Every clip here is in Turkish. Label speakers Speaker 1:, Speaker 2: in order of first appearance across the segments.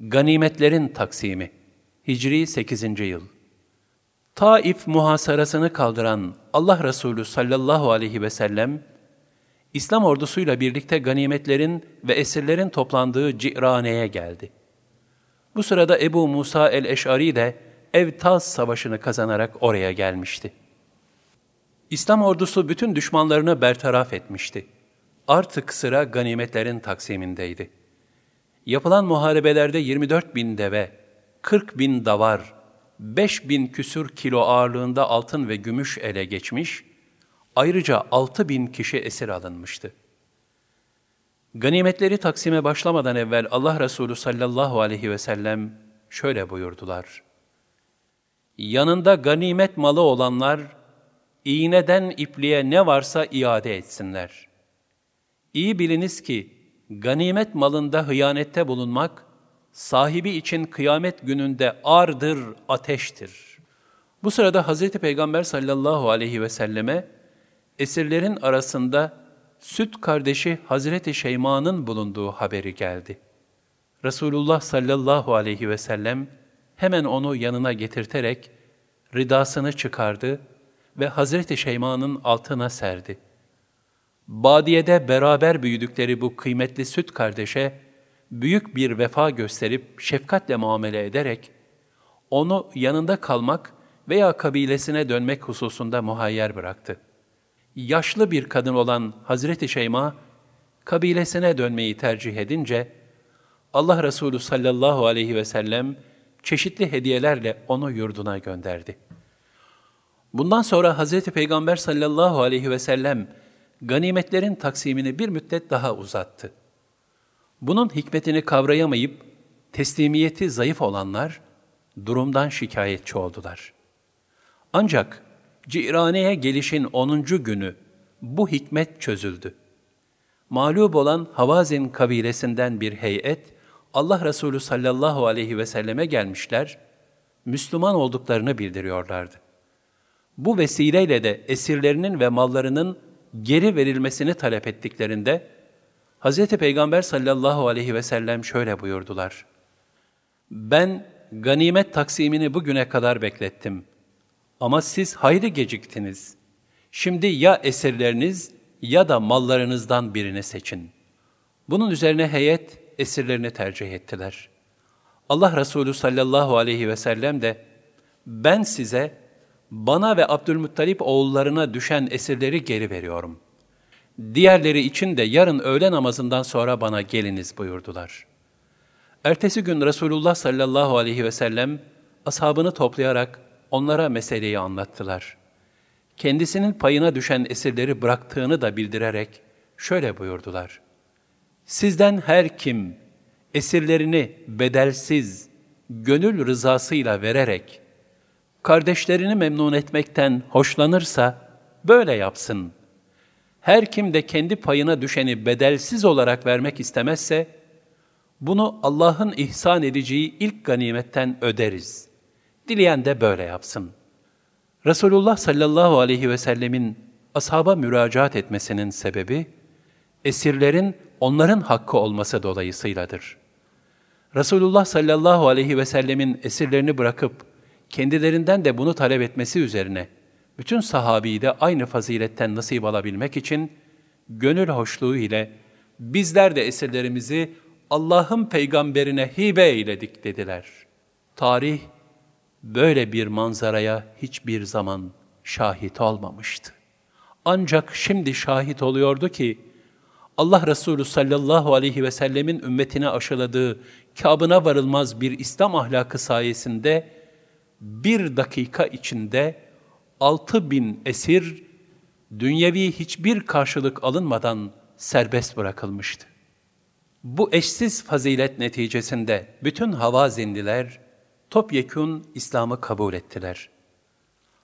Speaker 1: Ganimetlerin taksimi Hicri 8. yıl Taif muhasarasını kaldıran Allah Resulü sallallahu aleyhi ve sellem, İslam ordusuyla birlikte ganimetlerin ve esirlerin toplandığı Cirane'ye geldi. Bu sırada Ebu Musa el-Eş'ari de Evtaz Savaşı'nı kazanarak oraya gelmişti. İslam ordusu bütün düşmanlarını bertaraf etmişti. Artık sıra ganimetlerin taksimindeydi. Yapılan muharebelerde 24 bin deve, 40 bin davar, 5 bin küsür kilo ağırlığında altın ve gümüş ele geçmiş, ayrıca 6 bin kişi esir alınmıştı. Ganimetleri taksime başlamadan evvel Allah Resulü sallallahu aleyhi ve sellem şöyle buyurdular. Yanında ganimet malı olanlar, iğneden ipliğe ne varsa iade etsinler. İyi biliniz ki, ganimet malında hıyanette bulunmak, sahibi için kıyamet gününde ardır, ateştir. Bu sırada Hz. Peygamber sallallahu aleyhi ve selleme, esirlerin arasında süt kardeşi Hazreti Şeyma'nın bulunduğu haberi geldi. Resulullah sallallahu aleyhi ve sellem hemen onu yanına getirterek ridasını çıkardı ve Hazreti Şeyma'nın altına serdi. Badiyede beraber büyüdükleri bu kıymetli süt kardeşe büyük bir vefa gösterip şefkatle muamele ederek onu yanında kalmak veya kabilesine dönmek hususunda muhayyer bıraktı. Yaşlı bir kadın olan Hazreti Şeyma, kabilesine dönmeyi tercih edince, Allah Resulü sallallahu aleyhi ve sellem çeşitli hediyelerle onu yurduna gönderdi. Bundan sonra Hazreti Peygamber sallallahu aleyhi ve sellem ganimetlerin taksimini bir müddet daha uzattı. Bunun hikmetini kavrayamayıp teslimiyeti zayıf olanlar durumdan şikayetçi oldular. Ancak Cirane'ye gelişin 10. günü bu hikmet çözüldü. Mağlup olan Havazin kabilesinden bir heyet, Allah Resulü sallallahu aleyhi ve selleme gelmişler, Müslüman olduklarını bildiriyorlardı. Bu vesileyle de esirlerinin ve mallarının geri verilmesini talep ettiklerinde, Hz. Peygamber sallallahu aleyhi ve sellem şöyle buyurdular. Ben ganimet taksimini bugüne kadar beklettim. Ama siz hayli geciktiniz. Şimdi ya esirleriniz ya da mallarınızdan birini seçin. Bunun üzerine heyet esirlerini tercih ettiler. Allah Resulü sallallahu aleyhi ve sellem de ben size bana ve Abdülmuttalip oğullarına düşen esirleri geri veriyorum. Diğerleri için de yarın öğle namazından sonra bana geliniz buyurdular. Ertesi gün Resulullah sallallahu aleyhi ve sellem ashabını toplayarak onlara meseleyi anlattılar. Kendisinin payına düşen esirleri bıraktığını da bildirerek şöyle buyurdular. Sizden her kim esirlerini bedelsiz, gönül rızasıyla vererek, kardeşlerini memnun etmekten hoşlanırsa böyle yapsın. Her kim de kendi payına düşeni bedelsiz olarak vermek istemezse, bunu Allah'ın ihsan edeceği ilk ganimetten öderiz. Dileyen de böyle yapsın. Resulullah sallallahu aleyhi ve sellemin ashaba müracaat etmesinin sebebi, esirlerin onların hakkı olması dolayısıyladır. Resulullah sallallahu aleyhi ve sellemin esirlerini bırakıp kendilerinden de bunu talep etmesi üzerine bütün sahabiyi de aynı faziletten nasip alabilmek için gönül hoşluğu ile bizler de esirlerimizi Allah'ın peygamberine hibe eyledik dediler. Tarih böyle bir manzaraya hiçbir zaman şahit olmamıştı. Ancak şimdi şahit oluyordu ki Allah Resulü sallallahu aleyhi ve sellemin ümmetine aşıladığı kabına varılmaz bir İslam ahlakı sayesinde bir dakika içinde altı bin esir dünyevi hiçbir karşılık alınmadan serbest bırakılmıştı. Bu eşsiz fazilet neticesinde bütün havazindiler topyekun İslam'ı kabul ettiler.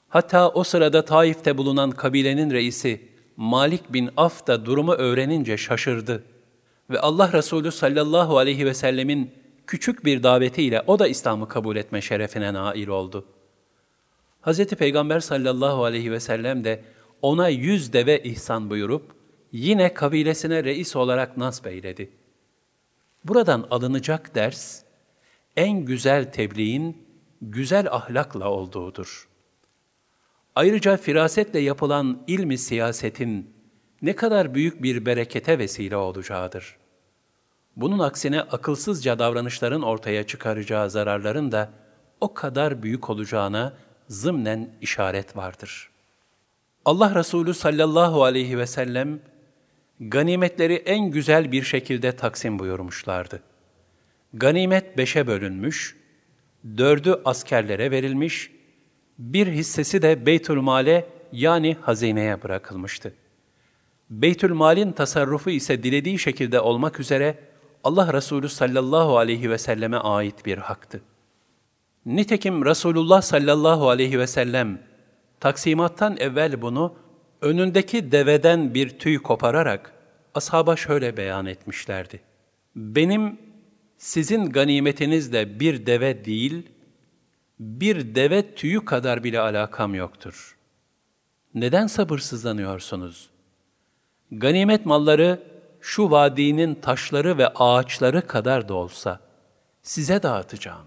Speaker 1: Hatta o sırada Taif'te bulunan kabilenin reisi Malik bin Af da durumu öğrenince şaşırdı ve Allah Resulü sallallahu aleyhi ve sellemin küçük bir davetiyle o da İslam'ı kabul etme şerefine nail oldu. Hz. Peygamber sallallahu aleyhi ve sellem de ona yüz deve ihsan buyurup yine kabilesine reis olarak nasp eyledi. Buradan alınacak ders, en güzel tebliğin güzel ahlakla olduğudur. Ayrıca firasetle yapılan ilmi siyasetin ne kadar büyük bir berekete vesile olacağıdır. Bunun aksine akılsızca davranışların ortaya çıkaracağı zararların da o kadar büyük olacağına zımnen işaret vardır. Allah Resulü sallallahu aleyhi ve sellem ganimetleri en güzel bir şekilde taksim buyurmuşlardı. Ganimet beşe bölünmüş, dördü askerlere verilmiş, bir hissesi de Beytülmal'e yani hazineye bırakılmıştı. Beytülmal'in tasarrufu ise dilediği şekilde olmak üzere Allah Resulü sallallahu aleyhi ve selleme ait bir haktı. Nitekim Resulullah sallallahu aleyhi ve sellem taksimattan evvel bunu önündeki deveden bir tüy kopararak ashaba şöyle beyan etmişlerdi. Benim sizin ganimetinizle bir deve değil, bir deve tüyü kadar bile alakam yoktur. Neden sabırsızlanıyorsunuz? Ganimet malları şu vadinin taşları ve ağaçları kadar da olsa size dağıtacağım.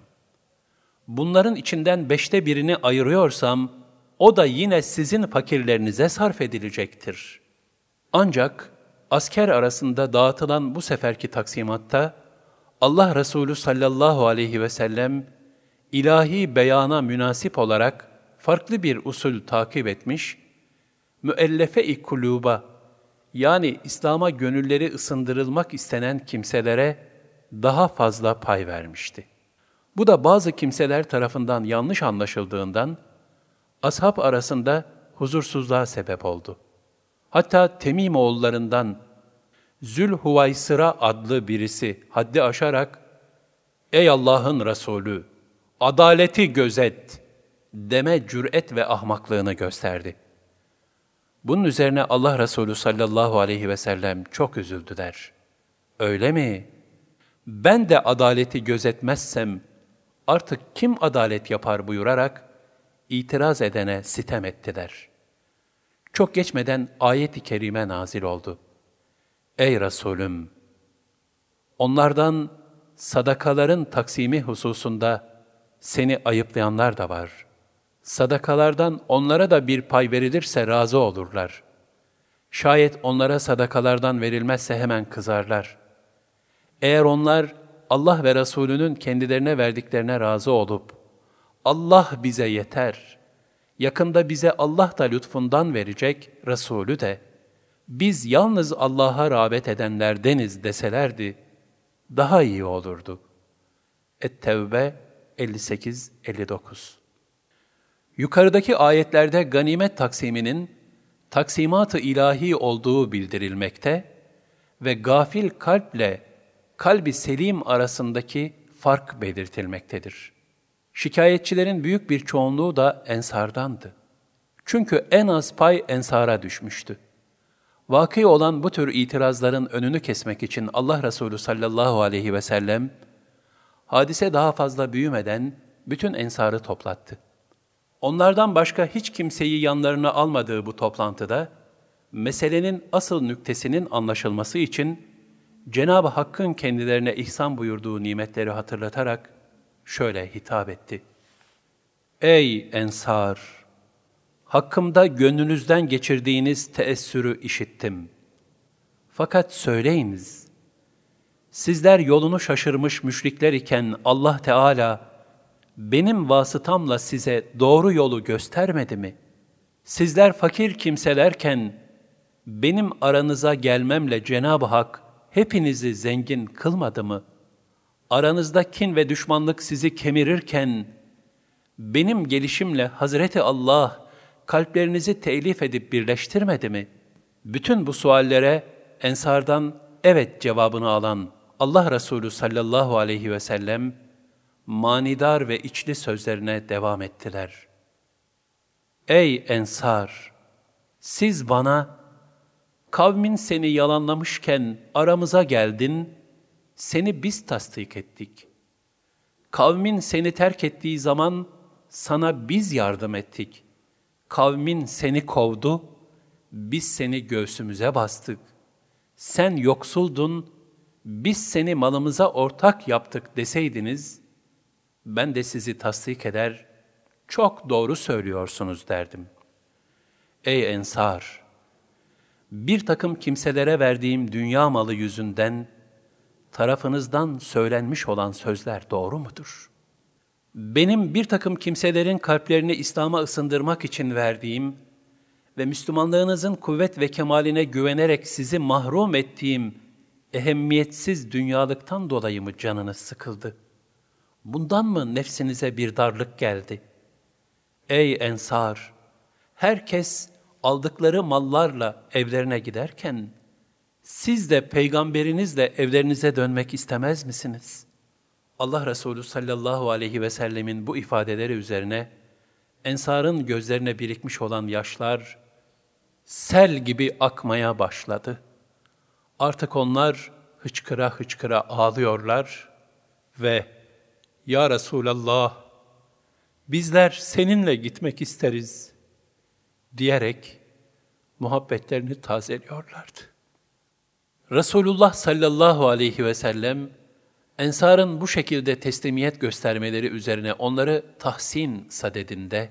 Speaker 1: Bunların içinden beşte birini ayırıyorsam, o da yine sizin fakirlerinize sarf edilecektir. Ancak asker arasında dağıtılan bu seferki taksimatta, Allah Resulü sallallahu aleyhi ve sellem, ilahi beyana münasip olarak farklı bir usul takip etmiş, müellefe-i kuluba, yani İslam'a gönülleri ısındırılmak istenen kimselere daha fazla pay vermişti. Bu da bazı kimseler tarafından yanlış anlaşıldığından, ashab arasında huzursuzluğa sebep oldu. Hatta Temim oğullarından Zülhuvaysıra adlı birisi haddi aşarak, Ey Allah'ın Resulü, adaleti gözet deme cüret ve ahmaklığını gösterdi. Bunun üzerine Allah Resulü sallallahu aleyhi ve sellem çok üzüldü der. Öyle mi? Ben de adaleti gözetmezsem artık kim adalet yapar buyurarak itiraz edene sitem etti der. Çok geçmeden ayet-i kerime nazil oldu. Ey Resulüm! Onlardan sadakaların taksimi hususunda seni ayıplayanlar da var. Sadakalardan onlara da bir pay verilirse razı olurlar. Şayet onlara sadakalardan verilmezse hemen kızarlar. Eğer onlar Allah ve Resulünün kendilerine verdiklerine razı olup, Allah bize yeter, yakında bize Allah da lütfundan verecek, Resulü de, biz yalnız Allah'a rağbet edenlerdeniz deselerdi, daha iyi olurdu. Et-Tevbe 58-59 Yukarıdaki ayetlerde ganimet taksiminin taksimat-ı ilahi olduğu bildirilmekte ve gafil kalple kalbi selim arasındaki fark belirtilmektedir. Şikayetçilerin büyük bir çoğunluğu da ensardandı. Çünkü en az pay ensara düşmüştü. Vakı olan bu tür itirazların önünü kesmek için Allah Resulü sallallahu aleyhi ve sellem, hadise daha fazla büyümeden bütün ensarı toplattı. Onlardan başka hiç kimseyi yanlarına almadığı bu toplantıda, meselenin asıl nüktesinin anlaşılması için Cenab-ı Hakk'ın kendilerine ihsan buyurduğu nimetleri hatırlatarak şöyle hitap etti. Ey ensar! Hakkımda gönlünüzden geçirdiğiniz teessürü işittim. Fakat söyleyiniz, sizler yolunu şaşırmış müşrikler iken Allah Teala benim vasıtamla size doğru yolu göstermedi mi? Sizler fakir kimselerken benim aranıza gelmemle Cenab-ı Hak hepinizi zengin kılmadı mı? Aranızda kin ve düşmanlık sizi kemirirken benim gelişimle Hazreti Allah kalplerinizi telif edip birleştirmedi mi? Bütün bu suallere Ensardan evet cevabını alan Allah Resulü sallallahu aleyhi ve sellem manidar ve içli sözlerine devam ettiler. Ey Ensar! Siz bana, kavmin seni yalanlamışken aramıza geldin, seni biz tasdik ettik. Kavmin seni terk ettiği zaman sana biz yardım ettik. Kavmin seni kovdu, biz seni göğsümüze bastık. Sen yoksuldun, biz seni malımıza ortak yaptık deseydiniz, ben de sizi tasdik eder, çok doğru söylüyorsunuz derdim. Ey Ensar! Bir takım kimselere verdiğim dünya malı yüzünden tarafınızdan söylenmiş olan sözler doğru mudur? Benim bir takım kimselerin kalplerini İslam'a ısındırmak için verdiğim ve Müslümanlığınızın kuvvet ve kemaline güvenerek sizi mahrum ettiğim ehemmiyetsiz dünyalıktan dolayı mı canınız sıkıldı? Bundan mı nefsinize bir darlık geldi? Ey ensar! Herkes aldıkları mallarla evlerine giderken, siz de peygamberinizle evlerinize dönmek istemez misiniz? Allah Resulü sallallahu aleyhi ve sellemin bu ifadeleri üzerine, ensarın gözlerine birikmiş olan yaşlar, sel gibi akmaya başladı. Artık onlar hıçkıra hıçkıra ağlıyorlar ve Ya Resulallah, bizler seninle gitmek isteriz diyerek muhabbetlerini tazeliyorlardı. Resulullah sallallahu aleyhi ve sellem, Ensar'ın bu şekilde teslimiyet göstermeleri üzerine onları tahsin sadedinde,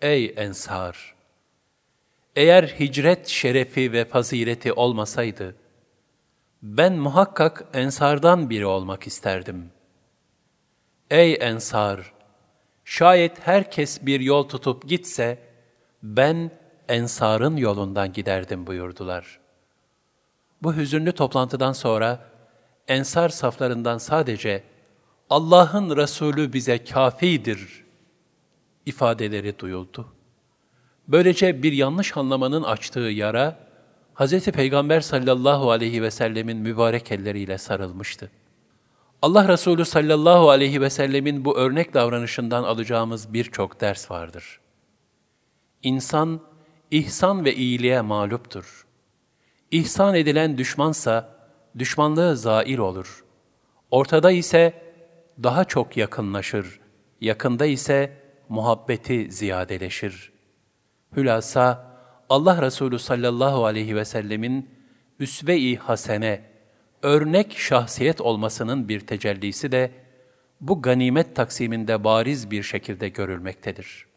Speaker 1: Ey Ensar! Eğer hicret şerefi ve fazileti olmasaydı, ben muhakkak Ensar'dan biri olmak isterdim. Ey Ensar! Şayet herkes bir yol tutup gitse, ben Ensar'ın yolundan giderdim buyurdular. Bu hüzünlü toplantıdan sonra, Ensar saflarından sadece Allah'ın Resulü bize kafidir ifadeleri duyuldu. Böylece bir yanlış anlamanın açtığı yara, Hz. Peygamber sallallahu aleyhi ve sellemin mübarek elleriyle sarılmıştı. Allah Resulü sallallahu aleyhi ve sellemin bu örnek davranışından alacağımız birçok ders vardır. İnsan, ihsan ve iyiliğe mağluptur. İhsan edilen düşmansa, düşmanlığı zail olur. Ortada ise daha çok yakınlaşır, yakında ise muhabbeti ziyadeleşir. Hülasa, Allah Resulü sallallahu aleyhi ve sellemin üsve-i hasene, örnek şahsiyet olmasının bir tecellisi de bu ganimet taksiminde bariz bir şekilde görülmektedir.